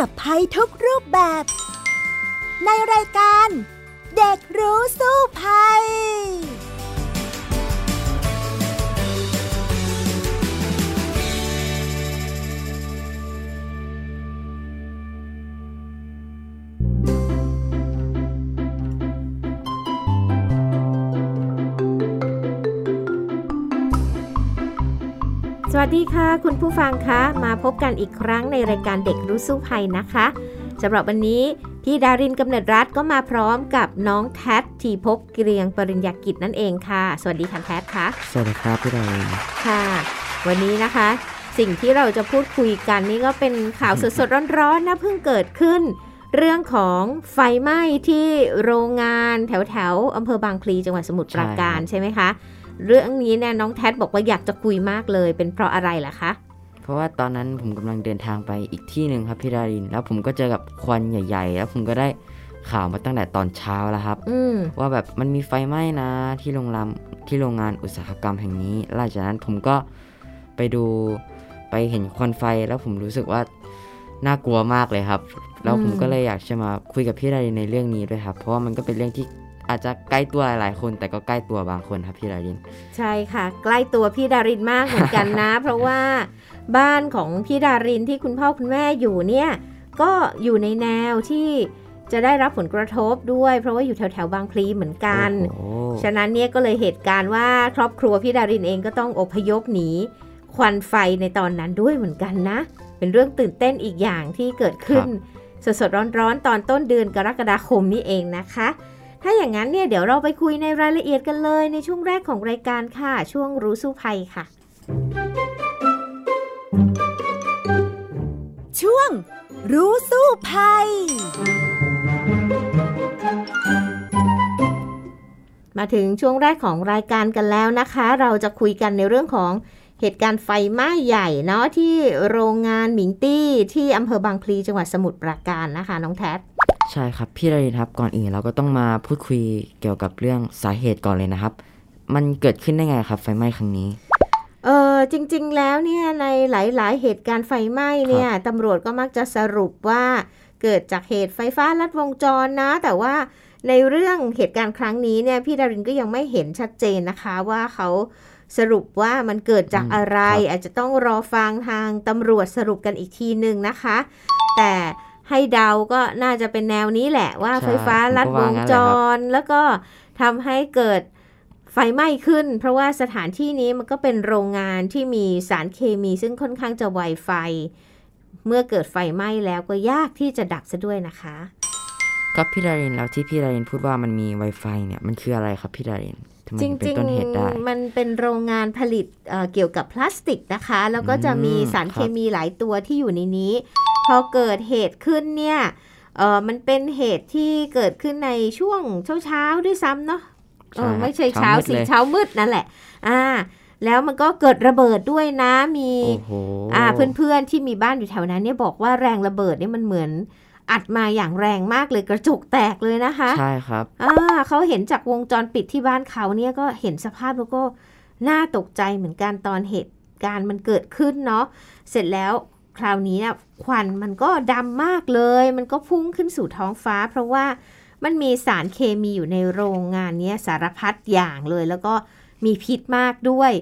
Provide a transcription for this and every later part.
กับภัยทุกรูปแบบ ในรายการ เด็กรู้สู้ภัย วัสดีค่ะ คุณผู้ฟังคะ มาพบกันอีกครั้งในรายการเด็กรู้สู้ภัยนะคะสำหรับวันนี้พี่ดารินกำเนิดรัฐก็มาพร้อมกับน้องแทททีพบเกรียงปริญญากิจนั่นเองค่ะ สวัสดีค่ะแททค่ะสวัสดีครับพี่ดารินค่ะ วันนี้นะคะ สิ่งที่เราจะพูดคุยกันนี่ก็เป็นข่าวสดๆร้อนๆนะเพิ่งเกิดขึ้น เรื่องของไฟไหม้ที่โรงงานแถวๆอำเภอบางพลีจังหวัดสมุทรปราการใช่ไหมคะ เรื่องนี้เนี่ยน้องแท็บอกว่าอยากจะคุยมากเลย เป็นเพราะอะไรล่ะคะ เพราะว่าตอนนั้นผมกำลังเดินทางไปอีกที่หนึ่งครับพี่ดาริน แล้วผมก็เจอกับควันใหญ่ ๆ แล้วผมก็ได้ข่าวมาตั้งแต่ตอนเช้าแล้วครับว่าแบบมันมีไฟไหม้นะที่โรงแรมที่โรงงานอุตสาหกรรมแห่งนี้หลังจากนั้นผมก็ไปดูไปเห็นควันไฟแล้วผมรู้สึกว่าน่ากลัวมากเลยครับ แล้วผมก็เลยอยากจะมาคุยกับพี่ดารินในเรื่องนี้ด้วยครับ เพราะว่ามันก็เป็นเรื่องที่ อาจจะใกล้ตัวหลายคน แต่ก็ใกล้ตัวบางคนครับพี่ดาริน ใช่ค่ะ ใกล้ตัวพี่ดารินมากเหมือนกันนะ เพราะว่าบ้านของพี่ดารินที่คุณพ่อคุณแม่อยู่เนี่ยก็อยู่ในแนวที่จะได้รับผลกระทบด้วย เพราะว่าอยู่แถวแถวบางพลีเหมือนกัน ฉะนั้นเนี่ยก็เลยเหตุการณ์ว่าครอบครัวพี่ดารินเองก็ต้องอพยพหนีควันไฟในตอนนั้นด้วยเหมือนกันนะ เป็นเรื่องตื่นเต้นอีกอย่างที่เกิดขึ้นสดๆร้อนๆ ตอนต้นเดือนกรกฎาคมนี้เองนะคะ ถ้าอย่างนั้นเนี่ยเดี๋ยวเราไปคุยในรายละเอียดกันเลยในช่วงแรกของรายการค่ะ ช่วงรู้สู้ภัยค่ะ ช่วงรู้สู้ภัยมาถึงช่วงแรกของรายการกันแล้วนะคะ เราจะคุยกันในเรื่องของเหตุการณ์ไฟไหม้ใหญ่เนาะที่โรงงานหมิงตี้ที่อำเภอบางพลีจังหวัดสมุทรปราการนะคะ น้องแท็ ใช่ครับพี่รารินครับก่อนอื่นเราก็ต้องมาพูดคุยเกี่ยวกับเรื่องสาเหตุก่อนเลยนะครับ มันเกิดขึ้นได้ไงครับไฟไหม้ครั้งนี้ เออจริงๆแล้วเนี่ยในหลาย ๆ เหตุการณ์ไฟไหม้เนี่ยตำรวจก็มักจะสรุปว่าเกิดจากเหตุไฟฟ้าลัดวงจรนะ แต่ว่าในเรื่องเหตุการณ์ครั้งนี้เนี่ยพี่ดารินก็ยังไม่เห็นชัดเจนนะคะว่าเขาสรุปว่ามันเกิดจากอะไร อาจจะต้องรอฟังทางตำรวจสรุปกันอีกทีหนึ่งนะคะ แต่ ให้เดาก็น่าจะเป็นแนวนี้แหละว่าไฟฟ้าลัดวงจร แล้วก็ทำให้เกิดไฟไหม้ขึ้น เพราะว่าสถานที่นี้มันก็เป็นโรงงานที่มีสารเคมีซึ่งค่อนข้างจะไวไฟ เมื่อเกิดไฟไหม้แล้วก็ยากที่จะดับซะด้วยนะคะก็พี่ดารินแล้วที่พี่ดารินพูดว่ามันมี Wi-Fi เนี่ยมันคืออะไรครับพี่ดารินจริงจริงมันเป็นโรงงานผลิตเเกี่ยวกับพลาสติกนะคะ แล้วก็จะมีสารเคมีหลายตัวที่อยู่ในนี้ พอเกิดเหตุขึ้นเนี่ยเออมันเป็นเหตุที่เกิดขึ้นในช่วงเช้าเช้าด้วยซ้ำเนาะเออไม่ใช่เช้าสิเช้ามืดนั่นแหละ อ่า แล้วมันก็เกิดระเบิดด้วยนะมีอ่าเพื่อนๆที่มีบ้านอยู่แถวนั้นเนี่ยบอกว่าแรงระเบิดเนี่ยมันเหมือนอัดมาอย่างแรงมากเลยกระจกแตกเลยนะคะ ใช่ครับอ่าเขาเห็นจากวงจรปิดที่บ้านเขาเนี่ยก็เห็นสภาพแล้วก็น่าตกใจเหมือนกันตอนเหตุการณ์มันเกิดขึ้นเนาะเสร็จแล้ว คราวนี้นะควันมันก็ดำมากเลย มันก็พุ่งขึ้นสู่ท้องฟ้า เพราะว่ามันมีสารเคมีอยู่ในโรงงานนี้สารพัดอย่างเลย แล้วก็มีพิษมากด้วย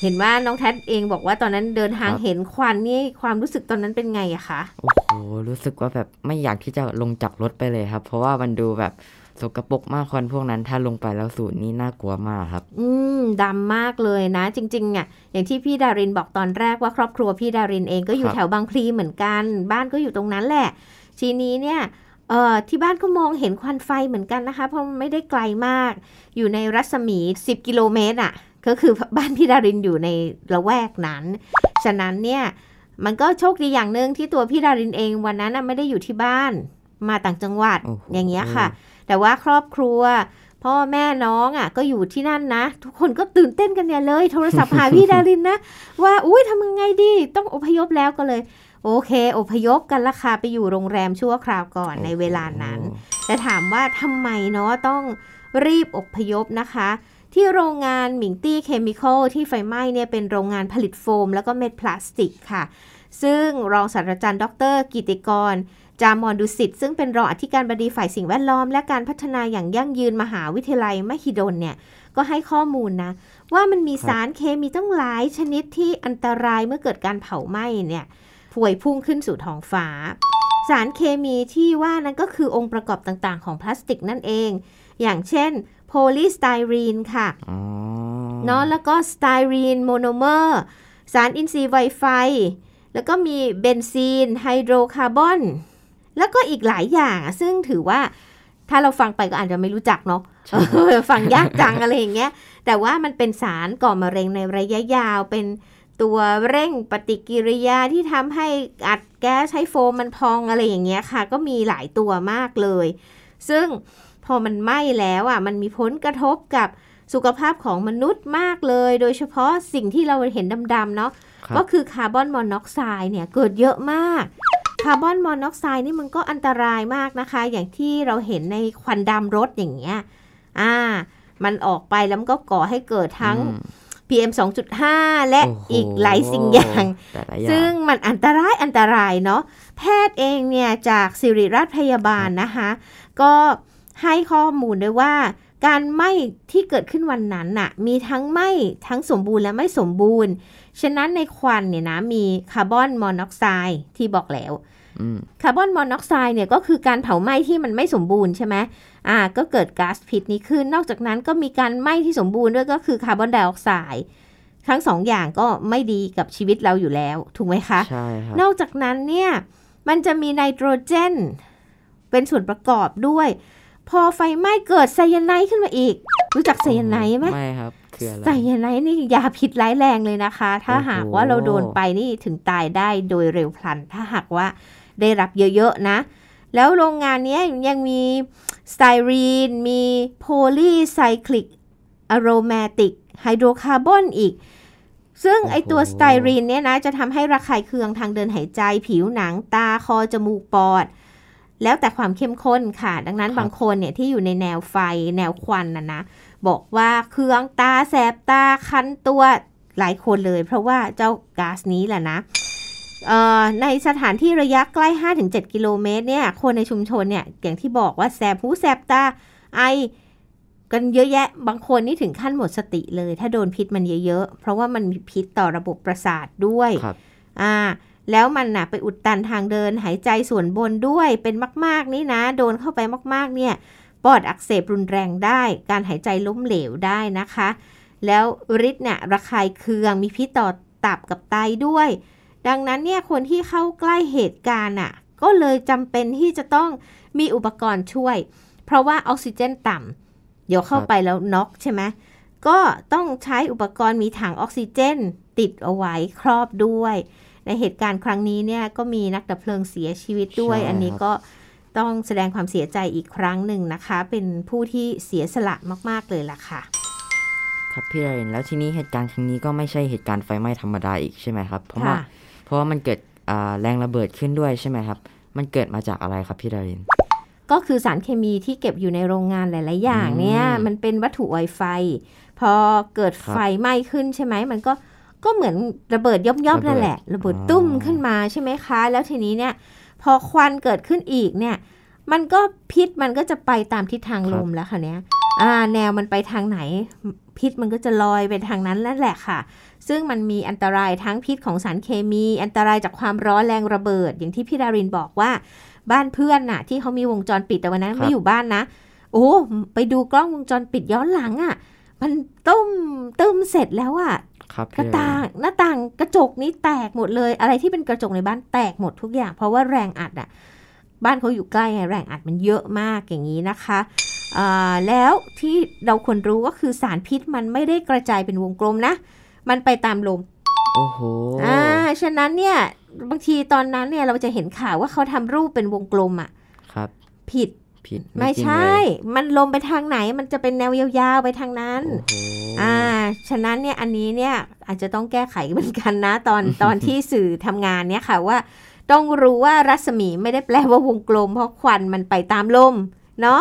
เห็นว่าน้องแท็เองบอกว่าตอนนั้นเดินทางเห็นควันนี่ความรู้สึกตอนนั้นเป็นไงอะคะโอ้โหรู้สึกว่าแบบไม่อยากที่จะลงจากรถไปเลยครับ เพราะว่ามันดูแบบ สกรปรกมากควันพวกนั้นถ้าลงไปแล้วสูตรนี้น่ากลัวมากครับ อืมดำมากเลยนะ จริงๆอะอย่างที่พี่ดารินบอกตอนแรกว่าครอบครัวพี่ดารินเองก็อยู่แถวบางพลีเหมือนกัน บ้านก็อยู่ตรงนั้นแหละ ทีนี้เนี่ยเอ่อที่บ้านก็มองเห็นควันไฟเหมือนกันนะคะ เพราะมันไม่ได้ไกลมาก อยู่ในรัศมี 10 กิโลเมตรอะ ก็คือบ้านพี่ดารินอยู่ในละแวกนั้น ฉะนั้นเนี่ยมันก็โชคดีอย่างหนึ่งที่ตัวพี่ดารินเองวันนั้นไม่ได้อยู่ที่บ้านมาต่างจังหวัดอย่างเงี้ยค่ะ แต่ว่าครอบครัว พ่อแม่น้องอะ ก็อยู่ที่นั่นนะ ทุกคนก็ตื่นเต้นกันเนี่ยเลย โทรศัพท์หาพี่ดารินนะ ว่าอุ้ยทำยังไงดี ต้องอพยพแล้วก็เลย โอเค อพยพกันราคาไปอยู่โรงแรมชั่วคราวก่อนในเวลานั้น แต่ถามว่าทำไมเนาะต้องรีบอพยพนะคะ ที่โรงงานหมิงตี้เคมีคอลที่ไฟไหม้เนี่ยเป็นโรงงานผลิตโฟม แล้วก็เม็ดพลาสติกค่ะ ซึ่งรองศาสตราจารย์ดร กิติกร จามอนดุสิตซึ่งเป็นรองอธิการบดีฝ่ายสิ่งแวดล้อม และการพัฒนาอย่างยั่งยืนมหาวิทยาลัยมหิดลเนี่ยก็ให้ข้อมูลนะ ว่ามันมีสารเคมีตั้งหลายชนิดที่อันตรายเมื่อเกิดการเผาไหม้เนี่ยพวยพุ่งขึ้นสู่ท้องฟ้า สารเคมีที่ว่านั้นก็คือองค์ประกอบต่างๆ ของพลาสติกนั่นเอง อย่างเช่นโพลีสไตรีนค่ะเนาะแล้วก็สไตรีนโมโนเมอร์สารอินทรีย์ไวไฟ แล้วก็มีเบนซีนไฮโดรคาร์บอน แล้วก็อีกหลายอย่างซึ่งถือว่าถ้าเราฟังไปก็อาจจะไม่รู้จักเนาะฟังยากจังอะไรอย่างเงี้ย แต่ว่ามันเป็นสารก่อมะเร็งในระยะยาว เป็นตัวเร่งปฏิกิริยาที่ทำให้อัดแก๊สใช้โฟมมันพองอะไรอย่างเงี้ยค่ะ ก็มีหลายตัวมากเลย ซึ่งพอมันไหม้แล้วอะ มันมีผลกระทบกับสุขภาพของมนุษย์มากเลย โดยเฉพาะสิ่งที่เราเห็นดำๆเนาะ ก็คือคาร์บอนมอนอกไซด์เนี่ยเกิดเยอะมาก คาร์บอนมอนอกไซด์นี่มันก็อันตรายมากนะคะ อย่างที่เราเห็นในควันดำรถอย่างเงี้ยอ่า มันออกไปแล้วมันก็ก่อให้เกิดทั้ง PM 2.5 และอีกหลายสิ่งอย่าง ซึ่งมันอันตรายอันตรายเนาะ แพทย์เองเนี่ยจากสิริราชพยาบาลนะคะ ก็ให้ข้อมูลด้วยว่า การไหม้ที่เกิดขึ้นวันนั้นน่ะมีทั้งไหม้ทั้งสมบูรณ์และไม่สมบูรณ์ ฉะนั้นในควันเนี่ยนะมีคาร์บอนมอนอกไซด์ที่บอกแล้วคาร์บอนมอนอกไซด์เนี่ยก็คือการเผาไหม้ที่มันไม่สมบูรณ์ใช่ไหมอ่าก็เกิดก๊าซพิษนี้ขึ้น นอกจากนั้นก็มีการไหม้ที่สมบูรณ์ด้วยก็คือคาร์บอนไดออกไซด์ทั้งสองอย่างก็ไม่ดีกับชีวิตเราอยู่แล้ว ถูกไหมคะใช่ครับนอกจากนั้นเนี่ยมันจะมีไนโตรเจน เป็นส่วนประกอบด้วย พอไฟไหม้เกิดไซยาไนด์ขึ้นมาอีก รู้จักไซยาไนด์ไหมไม่ครับคืออะไรไซยาไนด์นี่ยาพิษร้ายแรงเลยนะคะ ถ้าหากว่าเราโดนไปนี่ถึงตายได้โดยเร็วพลัน ถ้าหากว่าได้รับเยอะๆนะ แล้วโรงงานนี้ยังมีสไตรีน มีโพลีไซคลิกอะโรมาติกไฮโดรคาร์บอนอีกซึ่งไอตัวสไตรีนเนี่ยนะจะทำให้ระคายเคืองทางเดินหายใจ ผิวหนังตาคอจมูกปอด แล้วแต่ความเข้มข้นค่ะ ดังนั้นบางคนเนี่ยที่อยู่ในแนวไฟแนวควันนะนะ บอกว่าเคืองตาแสบตาคันตัวหลายคนเลย เพราะว่าเจ้าก๊าซนี้แหละนะในสถานที่ระยะใกล้ 5-7 กิโลเมตรเนี่ย คนในชุมชนเนี่ย อย่างที่บอกว่าแสบหูแสบตาไอกันเยอะแยะ บางคนนี่ถึงขั้นหมดสติเลย ถ้าโดนพิษมันเยอะๆ เพราะว่ามันมีพิษต่อระบบประสาทด้วย อ่า แล้วมันนะไปอุดตันทางเดินหายใจส่วนบนด้วยเป็นมาก ๆ นี่นะ โดนเข้าไปมาก ๆ เนี่ย ปอดอักเสบรุนแรงได้ การหายใจล้มเหลวได้นะคะ แล้วฤทธิ์เนี่ยระคายเคืองมีพิษต่อตับกับไตด้วย ดังนั้นเนี่ยคนที่เข้าใกล้เหตุการณ์อะ ก็เลยจำเป็นที่จะต้องมีอุปกรณ์ช่วย เพราะว่าออกซิเจนต่ำเดี๋ยวเข้าไปแล้วน็อกใช่ไหมก็ต้องใช้อุปกรณ์มีถังออกซิเจน ติดเอาไว้ครอบด้วย ในเหตุการณ์ครั้งนี้เนี่ยก็มีนักดับเพลิงเสียชีวิตด้วย อันนี้ก็ต้องแสดงความเสียใจอีกครั้งหนึ่งนะคะ เป็นผู้ที่เสียสละมากๆเลยล่ะค่ะครับพี่ดารินแล้วทีนี้เหตุการณ์ครั้งนี้ก็ไม่ใช่เหตุการณ์ไฟไหม้ธรรมดาอีกใช่ไหมครับเพราะว่าเพราะว่ามันเกิดแรงระเบิดขึ้นด้วยใช่ไหมครับ มันเกิดมาจากอะไรครับพี่ดารินก็คือสารเคมีที่เก็บอยู่ในโรงงานหลาย ๆ อย่างเนี่ยมันเป็นวัตถุไวไฟ พอเกิดไฟไหม้ขึ้นใช่ไหมมันก็ ก็เหมือนระเบิดย่อมๆนั่นแหละ ระเบิดตุ้มขึ้นมาใช่ไหมคะ แล้วทีนี้เนี่ย พอควันเกิดขึ้นอีกเนี่ย มันก็พิษมันก็จะไปตามทิศทางลมแล้วค่ะเนี้ยอ่าแนวมันไปทางไหน พิษมันก็จะลอยไปทางนั้นแล้วแหละค่ะ ซึ่งมันมีอันตรายทั้งพิษของสารเคมี อันตรายจากความร้อนแรงระเบิด อย่างที่พี่ดารินบอกว่า บ้านเพื่อนน่ะ ที่เขามีวงจรปิดแต่วันนั้นไม่อยู่บ้านนะ โอ้ไปดูกล้องวงจรปิดย้อนหลังอะ่ะมันต้มต้มเสร็จแล้วอะ่ะกระต่างหน้าต่างกระจกนี้แตกหมดเลย อะไรที่เป็นกระจกในบ้านแตกหมดทุกอย่าง เพราะว่าแรงอัดอะบ้านเขาอยู่ใกล้แรงอัดมันเยอะมากอย่างนี้นะคะแล้วที่เราควรรู้ก็คือสารพิษมันไม่ได้กระจายเป็นวงกลมนะ มันไปตามลมโอ้โหอ่าฉะนั้นเนี่ยบางทีตอนนั้นเนี่ยเราจะเห็นข่าวว่าเขาทำรูปเป็นวงกลมอะครับ ผิด ผิดไม่ใช่ มันลมไปทางไหนมันจะเป็นแนวยาวๆไปทางนั้นอ่าฉะนั้นเนี่ยอันนี้เนี่ยอาจจะต้องแก้ไขเหมือนกันนะ ตอนตอนที่สื่อทำงานเนี่ยค่ะว่า ต้องรู้ว่ารัศมีไม่ได้แปลว่าวงกลม เพราะควันมันไปตามลมเนาะ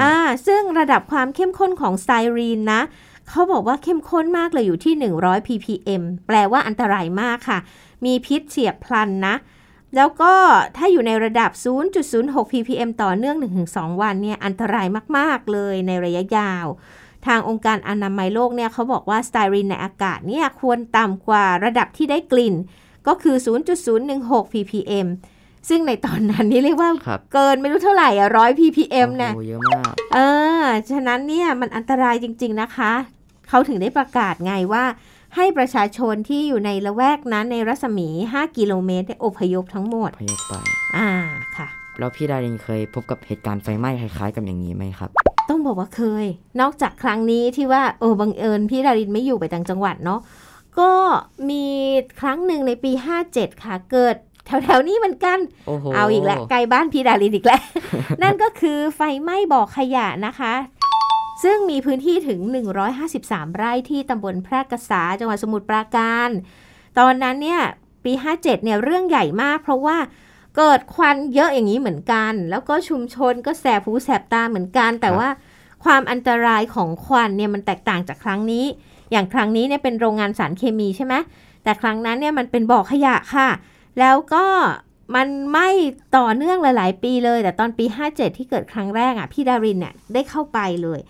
อ่าซึ่งระดับความเข้มข้นของไซรีนนะเขาบอกว่าเข้มข้นมากเลยอยู่ที่ 100 ppm แปลว่าอันตรายมากค่ะ มีพิษเฉียบพลันนะ แล้วก็ถ้าอยู่ในระดับ 0.06 ppm ต่อเนื่อง 1-2 วันเนี่ยอันตรายมาก ๆ เลยในระยะยาว ทางองค์การอนามัยโลกเนี่ยเขาบอกว่าสไตรีนในอากาศเนี่ยควรต่ำกว่าระดับที่ได้กลิ่น ก็คือ 0.016 ppm ซึ่งในตอนนั้นนี่เรียกว่าเกินไม่รู้เท่าไหร่อะร้อย ppm เนี่ยเยอะมาก เออ ฉะนั้นเนี่ยมันอันตรายจริง ๆ นะคะ เขาถึงได้ประกาศไงว่า ให้ประชาชนที่อยู่ในละแวกนั้นในรัศมี 5 กิโลเมตรอพยพทั้งหมดอพยพไป อ่าค่ะ แล้วพี่ดารินเคยพบกับเหตุการณ์ไฟไหม้คล้ายๆ กับอย่างนี้ไหมครับ ต้องบอกว่าเคย นอกจากครั้งนี้ที่ว่าโอ้บังเอิญพี่ดารินไม่อยู่ไปต่างจังหวัดเนาะก็มีครั้งหนึ่งในปี 57 ค่ะ เกิดแถวๆนี้เหมือนกัน เอาอีกแล้วไกลบ้านพี่ดารินอีกแล้ว นั่นก็คือไฟไหม้บ่อขยะนะคะ ซึ่งมีพื้นที่ถึง 153 ไร่ที่ตำบลแพร่กษาจังหวัดสมุทรปราการ ตอนนั้นเนี่ยปี 57 เนี่ยเรื่องใหญ่มาก เพราะว่าเกิดควันเยอะอย่างนี้เหมือนกัน แล้วก็ชุมชนก็แสบหูแสบตาเหมือนกัน แต่ว่าความอันตรายของควันเนี่ยมันแตกต่างจากครั้งนี้ อย่างครั้งนี้เนี่ยเป็นโรงงานสารเคมีใช่ไหมแต่ครั้งนั้นเนี่ยมันเป็นบ่อขยะค่ะ แล้วก็มันไม่ต่อเนื่องหลาย ๆ ปีเลย แต่ตอนปี 57 ที่เกิดครั้งแรกอะพี่ดารินเนี่ยได้เข้าไปเลย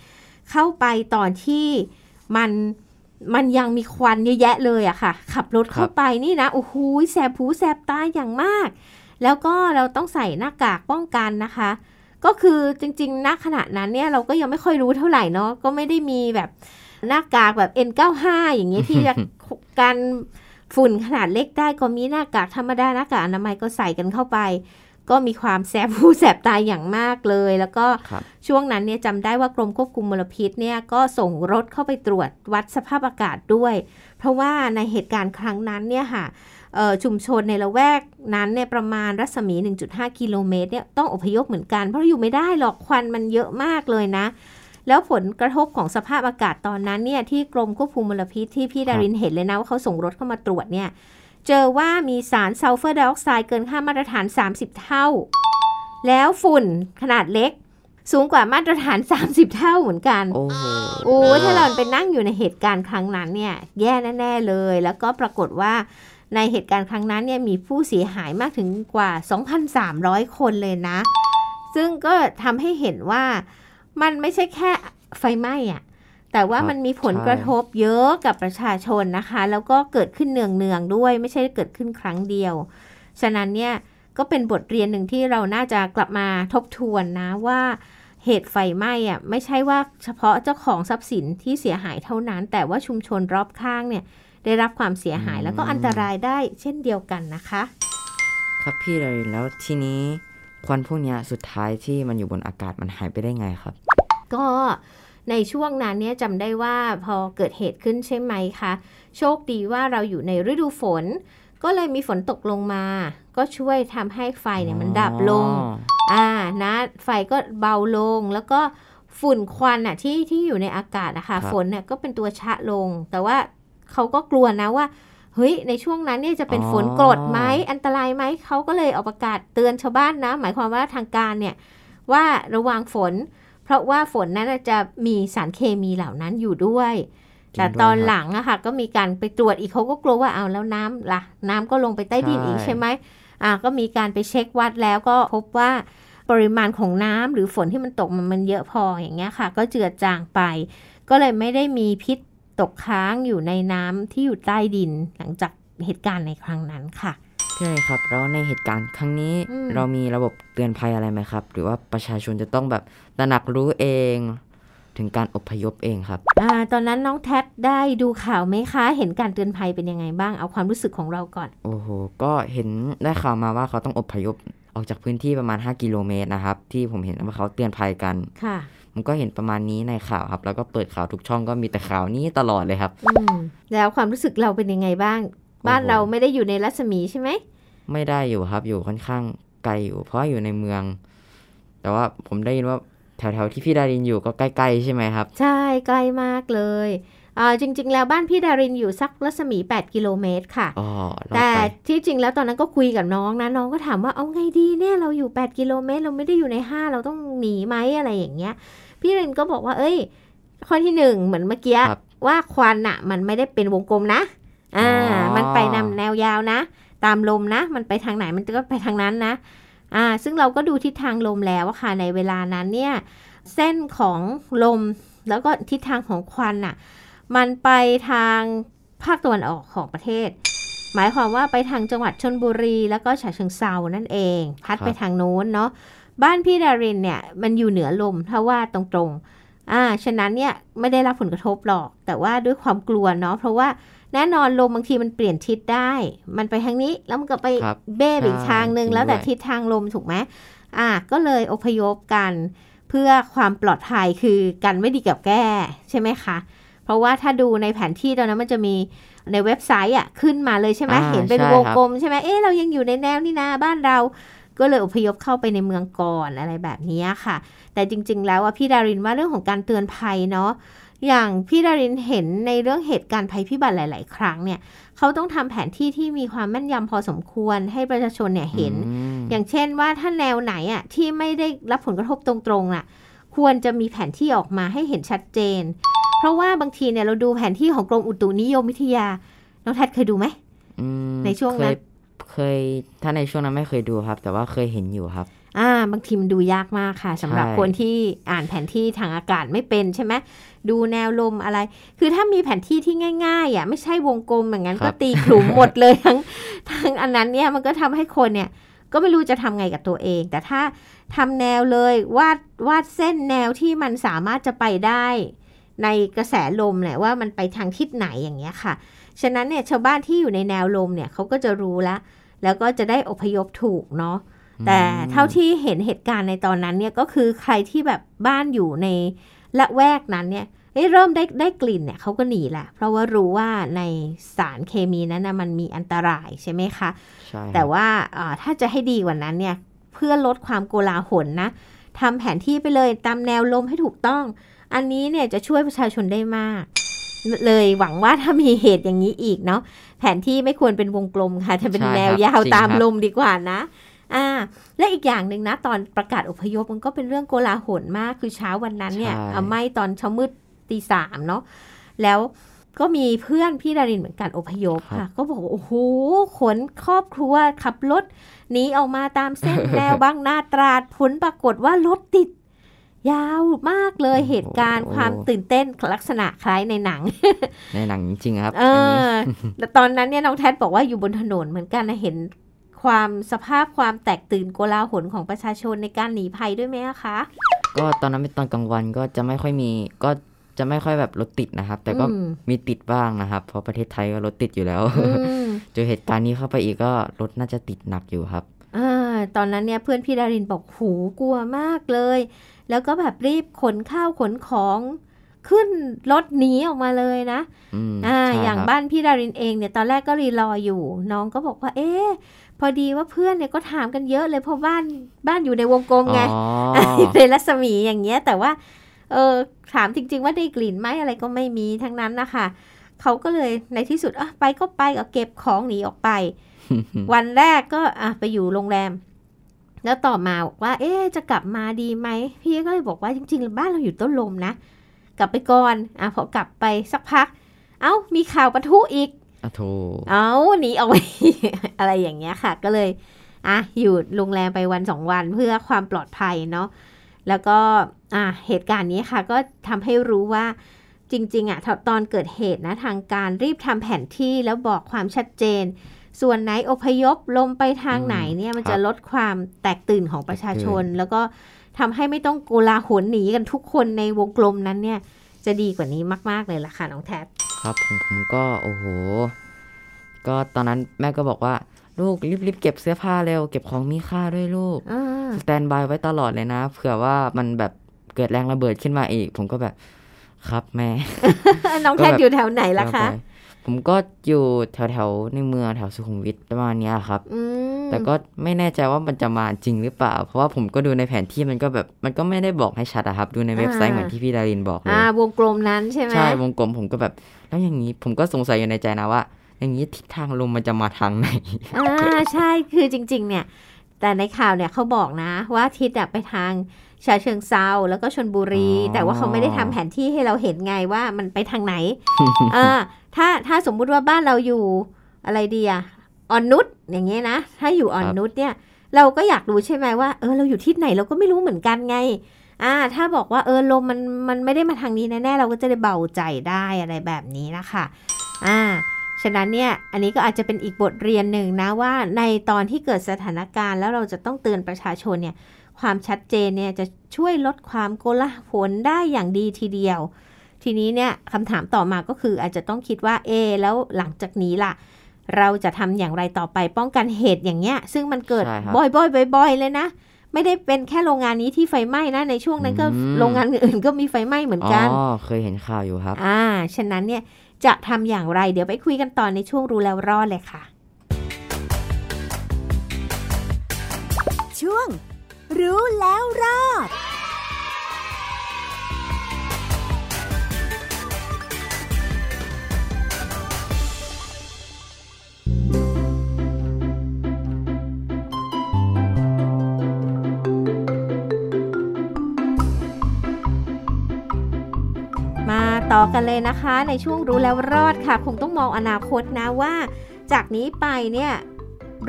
เข้าไปตอนที่มันมันยังมีควันเยอะแยะเลยอะค่ะ ขับรถเข้าไปนี่นะโอ้โหแสบหูแสบตาอย่างมาก แล้วก็เราต้องใส่หน้ากากป้องกันนะคะ ก็คือจริงๆณขณะนั้นเนี่ยเราก็ยังไม่ค่อยรู้เท่าไหร่เนาะก็ไม่ได้มีแบบหน้ากากแบบ N95 อย่างเงี้ยที่จะกันฝุ่นขนาดเล็กได้ก็มีหน้ากากธรรมดาหน้ากากอนามัยก็ใส่กันเข้าไป ก็มีความแสบหูแสบตายอย่างมากเลย แล้วก็ช่วงนั้นเนี่ยจำได้ว่ากรมควบคุมมลพิษเนี่ยก็ส่งรถเข้าไปตรวจวัดสภาพอากาศด้วย เพราะว่าในเหตุการณ์ครั้งนั้นเนี่ยค่ะชุมชนในละแวกนั้นเนี่ยประมาณรัศมี 1.5 กิโลเมตรเนี่ยต้องอพยพเหมือนกัน เพราะอยู่ไม่ได้หรอกควันมันเยอะมากเลยนะ แล้วผลกระทบของสภาพอากาศตอนนั้นเนี่ยที่กรมควบคุมมลพิษที่พี่ดารินเห็นเลยนะว่าเขาส่งรถเข้ามาตรวจเนี่ย เจอว่ามีสารซัลเฟอร์ไดออกไซด์เกินค่ามาตรฐาน 30 เท่า แล้วฝุ่นขนาดเล็กสูงกว่ามาตรฐาน 30 เท่าเหมือนกัน โอ้โหถ้าเราไปนั่งอยู่ในเหตุการณ์ครั้งนั้นเนี่ย แย่แน่ๆเลย แล้วก็ปรากฏว่าในเหตุการณ์ครั้งนั้นเนี่ยมีผู้เสียหายมากถึงกว่า 2,300 คนเลยนะ ซึ่งก็ทำให้เห็นว่ามันไม่ใช่แค่ไฟไหม้อะ แต่ว่ามันมีผลกระทบเยอะกับประชาชนนะคะ แล้วก็เกิดขึ้นเนืองๆด้วย ไม่ใช่เกิดขึ้นครั้งเดียว ฉะนั้นเนี่ยก็เป็นบทเรียนหนึ่งที่เราน่าจะกลับมาทบทวนนะว่าเหตุไฟไหม้อะไม่ใช่ว่าเฉพาะเจ้าของทรัพย์สินที่เสียหายเท่านั้น แต่ว่าชุมชนรอบข้างเนี่ยได้รับความเสียหายแล้วก็อันตรายได้เช่นเดียวกันนะคะ ครับพี่เลยแล้วทีนี้ควันพวกนี้สุดท้ายที่มันอยู่บนอากาศมันหายไปได้ไงครับ ก็ ในช่วงนั้นเนี่ยจำได้ว่าพอเกิดเหตุขึ้นใช่ไหมคะ โชคดีว่าเราอยู่ในฤดูฝน ก็เลยมีฝนตกลงมา ก็ช่วยทำให้ไฟเนี่ยมันดับลง อ่านะ ไฟก็เบาลงแล้วก็ฝุ่นควันอะที่ที่อยู่ในอากาศนะคะฝนเนี่ยก็เป็นตัวชะลง แต่ว่าเขาก็กลัวนะว่าเฮ้ยในช่วงนั้นเนี่ยจะเป็นฝนกรดไหมอันตรายไหมเขาก็เลยออกประกาศเตือนชาวบ้านนะ หมายความว่าทางการเนี่ยว่าระวังฝน เพราะว่าฝนนั้นจะมีสารเคมีเหล่านั้นอยู่ด้วย แต่ตอนหลังอะค่ะก็มีการไปตรวจอีกเขาก็กลัวว่าเอาแล้วน้ำล่ะ น้ำก็ลงไปใต้ดินอีกใช่ไหมอ่าก็มีการไปเช็ควัดแล้วก็พบว่าปริมาณของน้ำหรือฝนที่มันตกมันมันเยอะพออย่างเงี้ยค่ะ ก็เจือจางไป ก็เลยไม่ได้มีพิษตกค้างอยู่ในน้ำที่อยู่ใต้ดินหลังจากเหตุการณ์ในครั้งนั้นค่ะ ใช่ครับ แล้วในเหตุการณ์ครั้งนี้เรามีระบบเตือนภัยอะไรไหมครับ หรือว่าประชาชนจะต้องแบบตระหนักรู้เอง ถึงการอพยพเองครับ อ่าตอนนั้นน้องแท็ได้ดูข่าวไหมคะ เห็นการเตือนภัยเป็นยังไงบ้าง เอาความรู้สึกของเราก่อน โอ้โห ก็เห็นได้ข่าวมาว่าเขาต้องอพยพออกจากพื้นที่ประมาณ 5 กิโลเมตรนะครับ ที่ผมเห็นว่าเขาเตือนภัยกัน ค่ะผมก็เห็นประมาณนี้ในข่าวครับ แล้วก็เปิดข่าวทุกช่องก็มีแต่ข่าวนี้ตลอดเลยครับ อืแล้วความรู้สึกเราเป็นยังไงบ้าง บ้านเราไม่ได้อยู่ในรัศมีใช่ไหม ไม่ได้อยู่ครับ อยู่ค่อนข้างไกลอยู่ เพราะอยู่ในเมือง แต่ว่าผมได้ยินว่าแถวๆที่พี่ดารินอยู่ก็ใกล้ๆใช่ไหมครับ ใช่ใกล้มากเลยอ่าจริง ๆ แล้วบ้านพี่ดารินอยู่สักรัศมี 8 กิโลเมตรค่ะแต่ที่จริงแล้วตอนนั้นก็คุยกับน้องนะน้องก็ถามว่าเอาไงดีเนี่ยเราอยู่ 8 กิโลเมตร เราไม่ได้อยู่ใน 5 เราต้องหนีไหมอะไรอย่างเงี้ย พี่รินก็บอกว่า เอ้ย ข้อที่หนึ่งเหมือนเมื่อกี้ว่าควันอะมันไม่ได้เป็นวงกลมนะ อ่า มันไปนำแนวยาวนะ ตามลมนะ มันไปทางไหนมันก็ไปทางนั้นนะอ่าซึ่งเราก็ดูทิศทางลมแล้วค่ะในเวลานั้นเนี่ยเส้นของลมแล้วก็ทิศทางของควันน่ะมันไปทางภาคตะวันออกของประเทศ หมายความว่าไปทางจังหวัดชนบุรี แล้วก็ฉะเชิงเซานั่นเอง พัดไปทางโน้นเนาะบ้านพี่ดารินเนี่ยมันอยู่เหนือลมถ้าว่าตรงๆอ่าฉะนั้นเนี่ยไม่ได้รับผลกระทบหรอก แต่ว่าด้วยความกลัวเนาะเพราะว่า แน่นอนลมบางทีมันเปลี่ยนทิศได้ มันไปทางนี้แล้วมันก็ไปเบ้อีกทางหนึ่งแล้วแต่ทิศทางลมถูกไหมอ่าก็เลยอพยพกันเพื่อความปลอดภัยคือกันไม่ดีกับแก้ใช่ไหมคะ เพราะว่าถ้าดูในแผนที่ตอนนั้นมันจะมีในเว็บไซต์อะขึ้นมาเลยใช่ไหมเห็นเป็นวงกลมใช่ไหมเอ๊ะเรายังอยู่ในแนวนี่นาบ้านเราก็เลยอพยพเข้าไปในเมืองก่อนอะไรแบบนี้ค่ะ แต่จริง ๆ แล้วว่าพี่ดารินว่าเรื่องของการเตือนภัยเนาะ อย่างพี่ดารินเห็นในเรื่องเหตุการณ์ภัยพิบัติหลาย ๆ ครั้งเนี่ยเขาต้องทำแผนที่ที่มีความแม่นยำพอสมควรให้ประชาชนเนี่ยเห็น อย่างเช่นว่าถ้าแนวไหนอะที่ไม่ได้รับผลกระทบตรงๆอะควรจะมีแผนที่ออกมาให้เห็นชัดเจน เพราะว่าบางทีเนี่ยเราดูแผนที่ของกรมอุตุนิยมวิทยา น้องแทดเคยดูไหมในช่วงนั้นเคยถ้าในช่วงนั้นไม่เคยดูครับ แต่ว่าเคยเห็นอยู่ครับ อ่าบางทีมันดูยากมากค่ะสำหรับคนที่อ่านแผนที่ทางอากาศไม่เป็นใช่ไหมดูแนวลมอะไร คือถ้ามีแผนที่ที่ง่ายๆอะไม่ใช่วงกลมอย่างนั้นก็ตีขลุ่มหมดเลยทั้งทั้งอันนั้นเนี่ยมันก็ทำให้คนเนี่ยก็ไม่รู้จะทำไงกับตัวเอง แต่ถ้าทำแนวเลยวาดวาดเส้นแนวที่มันสามารถจะไปได้ ในกระแสลมแหละว่ามันไปทางทิศไหนอย่างเงี้ยค่ะ ฉะนั้นเนี่ยชาวบ้านที่อยู่ในแนวลมเนี่ยเขาก็จะรู้แล้วแล้วก็จะได้อพยพถูกเนาะ แต่เท่าที่เห็นเหตุการณ์ในตอนนั้นเนี่ยก็คือใครที่แบบบ้านอยู่ในละแวกนั้นเนี่ยเริ่มได้ได้กลิ่นเนี่ยเขาก็หนีแหละ เพราะว่ารู้ว่าในสารเคมีนั้นนะมันมีอันตรายใช่ไหมคะใช่แต่ว่าถ้าจะให้ดีกว่านั้นเนี่ยเพื่อลดความโกลาหลนะทำแผนที่ไปเลยตามแนวลมให้ถูกต้อง อันนี้เนี่ยจะช่วยประชาชนได้มาก เลยหวังว่าถ้ามีเหตุอย่างนี้อีกเนาะแผนที่ไม่ควรเป็นวงกลมค่ะจะเป็นแนวยาวตามลมดีกว่านะ อ่าและอีกอย่างหนึ่งนะ ตอนประกาศอพยพมันก็เป็นเรื่องโกลาหลมากคือเช้าวันนั้นเนี่ยเอาไม่ตอนเช้ามืดตีสามเนาะแล้วก็มีเพื่อนพี่ดารินเหมือนกันอพยพค่ะ ก็บอกโอ้โหขนครอบครัวขับรถหนีออกมาตามเส้นแนวบางนาตราดผลปรากฏว่ารถติดยาวมากเลยเหตุการณ์ความตื่นเต้นลักษณะคล้ายในหนัง ในหนังจริงๆครับ เออแต่ตอนนั้นเนี่ยน้องแทดบอกว่าอยู่บนถนนเหมือนกันนะเห็น ความสภาพความแตกตื่นโกลาหลของประชาชนในการหนีภัยด้วยไหมคะ ก็ตอนนั้นเป็นตอนกลางวันก็จะไม่ค่อยมีก็จะไม่ค่อยแบบรถติดนะครับ แต่ก็มีติดบ้างนะครับ เพราะประเทศไทยก็รถติดอยู่แล้วเจอเหตุการณ์นี้เข้าไปอีกก็รถน่าจะติดหนักอยู่ครับอตอนนั้นเนี่ยเพื่อนพี่ดารินบอกหูกลัวมากเลย แล้วก็แบบรีบขนข้าวขนของขึ้นรถหนีออกมาเลยนะอ่าอย่างบ้านพี่ดารินเองเนี่ยตอนแรกก็รีรออยู่ น้องก็บอกว่า เอ๊ะ พอดีว่าเพื่อนเนี่ยก็ถามกันเยอะเลยเพราะบ้านบ้านอยู่ในวงกลมไงในรัศมีอย่างเงี้ย แต่ว่าเออถามจริง ๆ ว่าได้กลิ่นไหมอะไรก็ไม่มีทั้งนั้นนะคะเขาก็เลยในที่สุดอะไปก็ไปก็เก็บของหนีออกไป วันแรกก็อะไปอยู่โรงแรม แล้วต่อมาบอกว่า เอ๊จะกลับมาดีไหมพี่ก็เลยบอกว่าจริง ๆ บ้านเราอยู่ต้นลมนะ กลับไปก่อนอะพอกลับไปสักพัก เอา้ามีข่าวปะทุอีก อะโเอาหนีออกไปอะไรอย่างเงี้ยค่ะ ก็เลยอะอยู่โรงแรมไปวันสองวันเพื่อความปลอดภัยเนาะแล้วก็อ่าเหตุการณ์นี้ค่ะก็ทำให้รู้ว่าจริงๆอะตอนเกิดเหตุนะทางการรีบทำแผนที่แล้วบอกความชัดเจน ส่วนไหนอพยพลมไปทางไหนเนี่ยมันจะลดความแตกตื่นของประชาชน แล้วก็ทำให้ไม่ต้องโกลาหลหนีกันทุกคนในวงกลมนั้นเนี่ย จะดีกว่านี้มาก ๆ เลยล่ะค่ะน้องแท็บ ครับผมผมก็โอ้โห ก็ตอนนั้นแม่ก็บอกว่า ลูกรีบๆเก็บเสื้อผ้าเร็ว เก็บของมีค่าด้วยลูกสแตนบายไว้ตลอดเลยนะเผื่อว่ามันแบบเกิดแรงระเบิดขึ้นมาอีก ผมก็แบบครับแม่ น้องแทนอยู่แถวไหนล่ะคะ ผมก็อยู่แถวๆในเมืองแถวสุขุมวิทประมาณนี้ครับแต่ก็ไม่แน่ใจว่ามันจะมาจริงหรือเปล่า เพราะว่าผมก็ดูในแผนที่มันก็แบบมันก็ไม่ได้บอกให้ชัดอะครับ ดูในเว็บไซต์เหมือนที่พี่ดารินบอกเลยอ่าวงกลมนั้นใช่ไหมใช่วงกลมผมก็แบบ แล้วอย่างนี้ผมก็สงสัยอยู่ในใจนะว่า อย่างนี้ทิศทางลมมันจะมาทางไหนอ่าใช่คือจริง ๆ เนี่ย แต่ในข่าวเนี่ยเขาบอกนะว่าทิศไปทาง ชาเชิงเซาแล้วก็ชนบุรี แต่ว่าเขาไม่ได้ทำแผนที่ให้เราเห็นไงว่ามันไปทางไหนอ่าถ้าถ้าสมมุติว่าบ้านเราอยู่อะไรดีอะอ่อนนุชอย่างเงี้ยนะ ถ้าอยู่อ่อนนุชเนี่ย เราก็อยากรู้ใช่ไหมว่าเออเราอยู่ที่ไหนเราก็ไม่รู้เหมือนกันไงอ่าถ้าบอกว่าเออลมมันมันไม่ได้มาทางนี้แน่ๆเราก็จะได้เบาใจได้อะไรแบบนี้นะคะอ่าฉะนั้นเนี่ยอันนี้ก็อาจจะเป็นอีกบทเรียนหนึ่งนะว่าในตอนที่เกิดสถานการณ์แล้วเราจะต้องเตือนประชาชนเนี่ย ความชัดเจนเนี่ยจะช่วยลดความโกลาหลได้อย่างดีทีเดียว ทีนี้เนี่ยคำถามต่อมาก็คืออาจจะต้องคิดว่าเอแล้วหลังจากนี้ล่ะ เราจะทำอย่างไรต่อไปป้องกันเหตุอย่างเงี้ย ซึ่งมันเกิดบ่อยๆบ่อยๆเลยนะ ไม่ได้เป็นแค่โรงงานนี้ที่ไฟไหม้นะในช่วงนั้นก็โรงงานอื่นก็มีไฟไหม้เหมือนกันอ๋อเคยเห็นข่าวอยู่ครับ อ่า ฉะนั้นเนี่ยจะทำอย่างไรเดี๋ยวไปคุยกันต่อในช่วงรู้แล้วรอดเลยค่ะ ช่วง รู้แล้วรอดต่อกันเลยนะคะในช่วงรู้แล้วรอดค่ะ คงต้องมองอนาคตนะว่า จากนี้ไปเนี่ย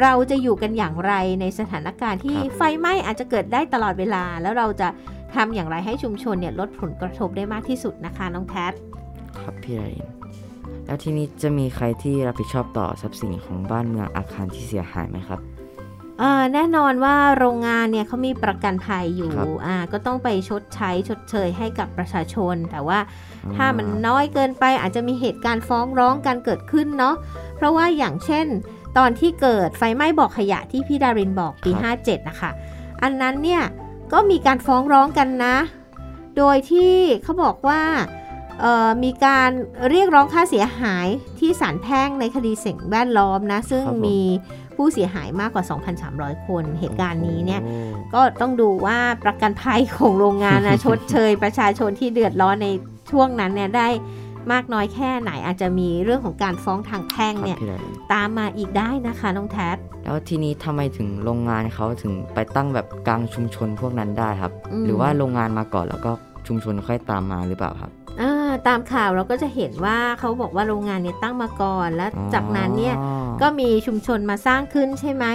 เราจะอยู่กันอย่างไรในสถานการณ์ที่ไฟไหม้อาจจะเกิดได้ตลอดเวลา แล้วเราจะทำอย่างไรให้ชุมชนเนี่ยลดผลกระทบได้มากที่สุดนะคะน้องแพทครับพี่ไรนแล้วทีนี้จะมีใครที่รับผิดชอบต่อทรัพย์สินของบ้านเมืองอาคารที่เสียหายไหมครับแน่นอนว่าโรงงานเนี่ยเขามีประกันภัยอยู่อ่าก็ต้องไปชดใช้ชดเชยให้กับประชาชน แต่ว่าถ้ามันน้อยเกินไปอาจจะมีเหตุการณ์ฟ้องร้องกันเกิดขึ้นเนาะเพราะว่าอย่างเช่น ตอนที่เกิดไฟไหม้บอกขยะที่พี่ดารินบอกปี 57 นะคะ อันนั้นเนี่ยก็มีการฟ้องร้องกันนะ โดยที่เขาบอกว่ามีการเรียกร้องค่าเสียหายที่ศาลแพ่งในคดีสิ่งแวดล้อมนะ ซึ่งมีผู้เสียหายมากกว่า 2,300 คน เหตุการณ์นี้เนี่ยก็ต้องดูว่าประกันภัยของโรงงานนะชดเชยประชาชนที่เดือดร้อนในช่วงนั้นเนี่ยได้ มากน้อยแค่ไหนอาจจะมีเรื่องของการฟ้องทางแพ่งเนี่ยตามมาอีกได้นะคะน้องแท็แล้วทีนี้ทำไมถึงโรงงานเขาถึงไปตั้งแบบกลางชุมชนพวกนั้นได้ครับ หรือว่าโรงงานมาก่อนแล้วก็ชุมชนค่อยตามมาหรือเปล่าครับตามข่าวเราก็จะเห็นว่าเขาบอกว่าโรงงานเนี่ยตั้งมาก่อน แล้วจากนั้นเนี่ยก็มีชุมชนมาสร้างขึ้นใช่ไหม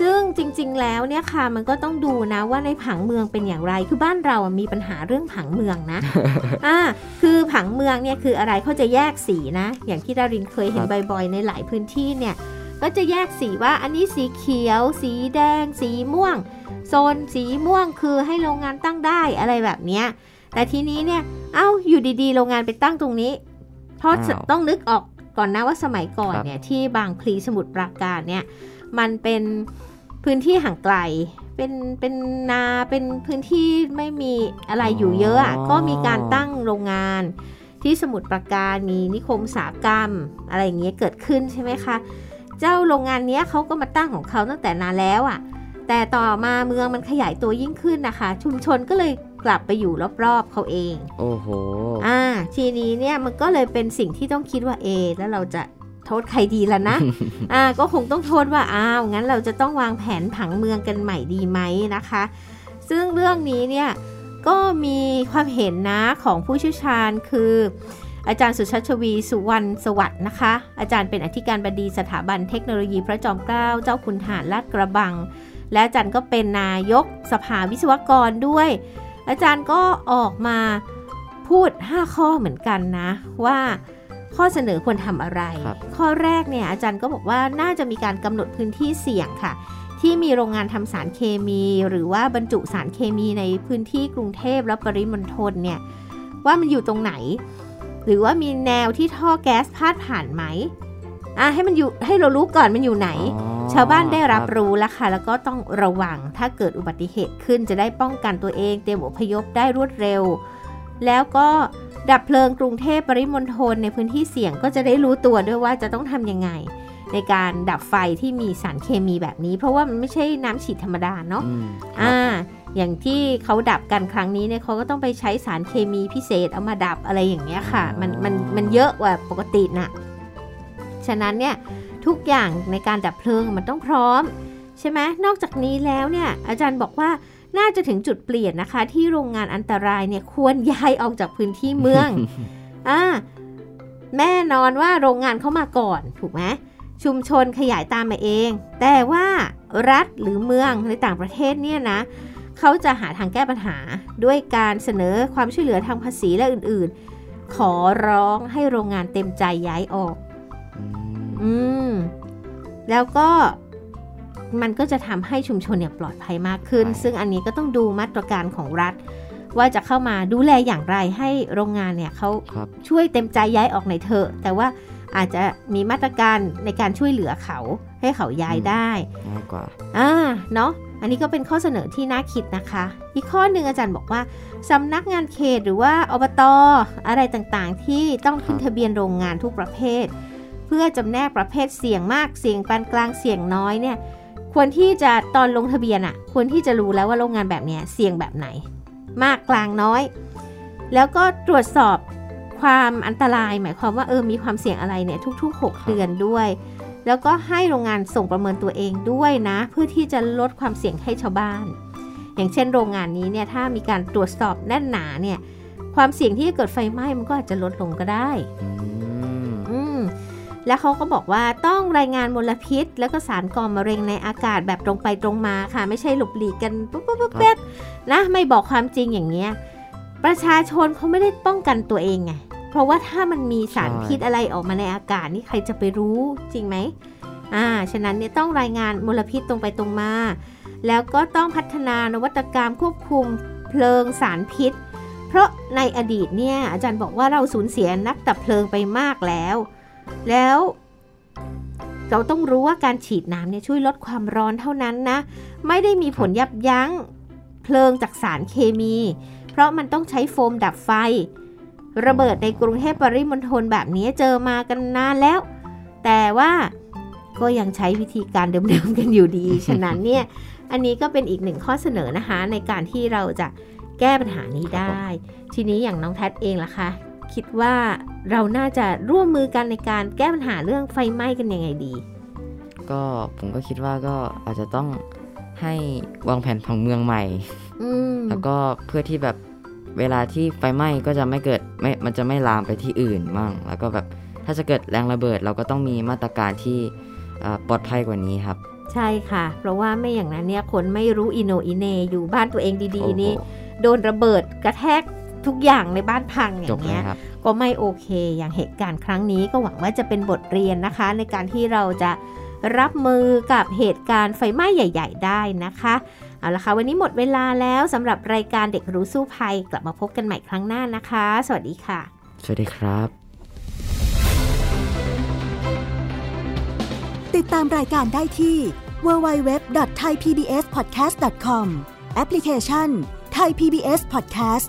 ซึ่งจริงๆ แล้วเนี่ยค่ะมันก็ต้องดูนะว่าในผังเมืองเป็นอย่างไร คือบ้านเรามีปัญหาเรื่องผังเมืองนะอ่าคือผังเมืองเนี่ยคืออะไรเขาจะแยกสีนะ อย่างที่ดารินเคยเห็นบ่อยๆ ในหลายพื้นที่เนี่ยก็จะแยกสีว่าอันนี้สีเขียว สีแดง สีม่วง โซนสีม่วงคือให้โรงงานตั้งได้อะไรแบบเนี้ยแต่ทีนี้เนี่ย เอา้าอยู่ดีๆ โรงงานไปตั้งตรงนี้ เพราะต้องนึกออกก่อนนะว่าสมัยก่อนเนี่ยที่บางพลีสมุทรปราการเนี่ย มันเป็นพื้นที่ห่างไกล เป็นเป็นนาเป็นพื้นที่ไม่มีอะไรอยู่เยอะอะก็มีการตั้งโรงงาน ที่สมุทรปราการมีนิคมสากรรม อะไรอย่างเงี้ยเกิดขึ้นใช่ไหมคะเจ้าโรงงานนี้เขาก็มาตั้งของเขาตั้งแต่นานแล้วอะ่ะ แต่ต่อมาเมืองมันขยายตัวยิ่งขึ้นนะคะ ชุมชนก็เลยกลับไปอยู่รอบๆเขาเอง โอ้โห อ่า ทีนี้เนี่ยมันก็เลยเป็นสิ่งที่ต้องคิดว่าเอ แล้วเราจะ โทษใครดีล่ะนะ อ่า ก็คงต้องโทษว่า อ้าว งั้นเราจะต้องวางแผนผังเมืองกันใหม่ดีไหมนะคะ ซึ่งเรื่องนี้เนี่ย ก็มีความเห็นนะของผู้เชี่ยวชาญคือ อาจารย์สุชาชวีสุวรรณสวัสดิ์นะคะ อาจารย์เป็นอธิการบดีสถาบันเทคโนโลยีพระจอมเกล้าเจ้าคุณทหารลาดกระบัง และอาจารย์ก็เป็นนายกสภาวิศวกรด้วย อาจารย์ก็ออกมาพูด 5 ข้อเหมือนกันนะว่า ข้อเสนอควรทำอะไรข้อแรกเนี่ยอาจารย์ก็บอกว่าน่าจะมีการกำหนดพื้นที่เสี่ยงค่ะ ที่มีโรงงานทำสารเคมี หรือว่าบรรจุสารเคมีในพื้นที่กรุงเทพและปริมณฑลเนี่ยว่ามันอยู่ตรงไหน หรือว่ามีแนวที่ท่อแก๊สพาดผ่านไหมอะให้มันอยู่ให้เรารู้ก่อนมันอยู่ไหน ชาวบ้านได้รับรู้แล้วค่ะ แล้วก็ต้องระวังถ้าเกิดอุบัติเหตุขึ้นจะได้ป้องกันตัวเอง เตรียมอพยพได้รวดเร็ว แล้วก็ดับเพลิงกรุงเทพปริมณฑลในพื้นที่เสี่ยงก็จะได้รู้ตัวด้วยว่าจะต้องทำยังไง ในการดับไฟที่มีสารเคมีแบบนี้ เพราะว่ามันไม่ใช่น้ำฉีดธรรมดาเนาะอ่าอย่างที่เขาดับกันครั้งนี้เนี่ยเขาก็ต้องไปใช้สารเคมีพิเศษเอามาดับอะไรอย่างเงี้ยค่ะ มันมันมันเยอะกว่าปกตินะ่ะฉะนั้นเนี่ยทุกอย่างในการดับเพลิงมันต้องพร้อม ใช่ไหมนอกจากนี้แล้วเนี่ยอาจารย์บอกว่า น่าจะถึงจุดเปลี่ยนนะคะ ที่โรงงานอันตรายเนี่ยควรย้ายออกจากพื้นที่เมืองอ่าแน่นอนว่าโรงงานเข้ามาก่อนถูกไหมชุมชนขยายตามมาเอง แต่ว่ารัฐหรือเมืองในต่างประเทศเนี่ยนะเขาจะหาทางแก้ปัญหาด้วยการเสนอความช่วยเหลือทางภาษีและอื่นๆ ขอร้องให้โรงงานเต็มใจย้ายออก อืม แล้วก็ มันก็จะทำให้ชุมชนเนี่ยปลอดภัยมากขึ้น ซึ่งอันนี้ก็ต้องดูมาตรการของรัฐ ว่าจะเข้ามาดูแลอย่างไรให้โรงงานเนี่ยเขาช่วยเต็มใจย้ายออกในเถอะ แต่ว่าอาจจะมีมาตรการในการช่วยเหลือเขาให้เขาย้ายได้ง่ายกว่าอ่าเนาะอันนี้ก็เป็นข้อเสนอที่น่าคิดนะคะ อีกข้อหนึ่งอาจารย์บอกว่าสำนักงานเขตหรือว่าอบตออะไรต่างๆ ที่ต้องขึ้นทะเบียนโรงงานทุกประเภท เพื่อจำแนกประเภทเสี่ยงมากเสี่ยงปานกลางเสี่ยงน้อยเนี่ย ควรที่จะตอนลงทะเบียนอะ่ะควรที่จะรู้แล้วว่าโรงงานแบบนี้เสี่ยงแบบไหน มากกลางน้อย แล้วก็ตรวจสอบความอันตราย หมายความว่าเออมีความเสี่ยงอะไรเนี่ยทุก ๆ 6 เดือนด้วย แล้วก็ให้โรงงานส่งประเมินตัวเองด้วยนะ เพื่อที่จะลดความเสี่ยงให้ชาวบ้าน อย่างเช่น โรงงานนี้เนี่ยถ้ามีการตรวจสอบแน่นหนาเนี่ยความเสี่ยงที่จะเกิดไฟไหม้มันก็อาจจะลดลงก็ได้อืม แล้วเขาก็บอกว่าต้องรายงานมลพิษ แล้วก็สารก่อมะเร็งในอากาศแบบตรงไปตรงมาค่ะ ไม่ใช่หลบหลีกกันปุ๊บปุ๊บปุ๊บป๊บนะไม่บอกความจริงอย่างเงี้ยประชาชนเขาไม่ได้ป้องกันตัวเองไงเพราะว่าถ้ามันมีสารพิษอะไรออกมาในอากาศนี่ใครจะไปรู้จริงไหมอ่าฉะนั้นเนี่ยต้องรายงานมลพิษตรงไปตรงมา แล้วก็ต้องพัฒนานวัตกรรมควบคุมเพลิงสารพิษ เพราะในอดีตเนี่ยอาจารย์บอกว่าเราสูญเสียนักดับเพลิงไปมากแล้ว แล้วเราต้องรู้ว่าการฉีดน้ำเนี่ยช่วยลดความร้อนเท่านั้นนะ ไม่ได้มีผลยับยั้งเพลิงจากสารเคมี เพราะมันต้องใช้โฟมดับไฟ ระเบิดในกรุงเทพปริมณฑลแบบนี้เจอมากันนานแล้ว แต่ว่าก็ยังใช้วิธีการเดิมๆกันอยู่ดี ฉะนั้นเนี่ย อันนี้ก็เป็นอีกหนึ่งข้อเสนอนะคะ ในการที่เราจะแก้ปัญหานี้ได้ ทีนี้อย่างน้องแทดเองล่ะคะ คิดว่าเราน่าจะร่วมมือกันในการแก้ปัญหาเรื่องไฟไหม้กันยังไงดี ก็ผมก็คิดว่าก็อาจจะต้องให้วางแผนผังเมืองใหม่แล้วก็เพื่อที่แบบเวลาที่ไฟไหม้ก็จะไม่เกิดไม่มันจะไม่ลามไปที่อื่นมั่ง แล้วก็แบบถ้าจะเกิดแรงระเบิด เราก็ต้องมีมาตรการที่ปลอดภัยกว่านี้ครับ ใช่ค่ะ เพราะว่าไม่อย่างนั้นเนี่ยคนไม่รู้อินโนอินเนอยู่บ้านตัวเองดีๆนี่โดนระเบิดกระแทก ทุกอย่างในบ้านพังอย่างเงี้ยก็ไม่โอเค อย่างเหตุการณ์ครั้งนี้ก็หวังว่าจะเป็นบทเรียนนะคะ ในการที่เราจะรับมือกับเหตุการณ์ไฟไหม้ใหญ่ ๆ ได้นะคะเอาละค่ะวันนี้หมดเวลาแล้วสำหรับรายการเด็กรู้สู้ภัยกลับมาพบกันใหม่ครั้งหน้านะคะ สวัสดีค่ะ สวัสดีครับ ติดตามรายการได้ที่ www.thaipbspodcast.com แอปพลิเคชัน Thai PBS Podcast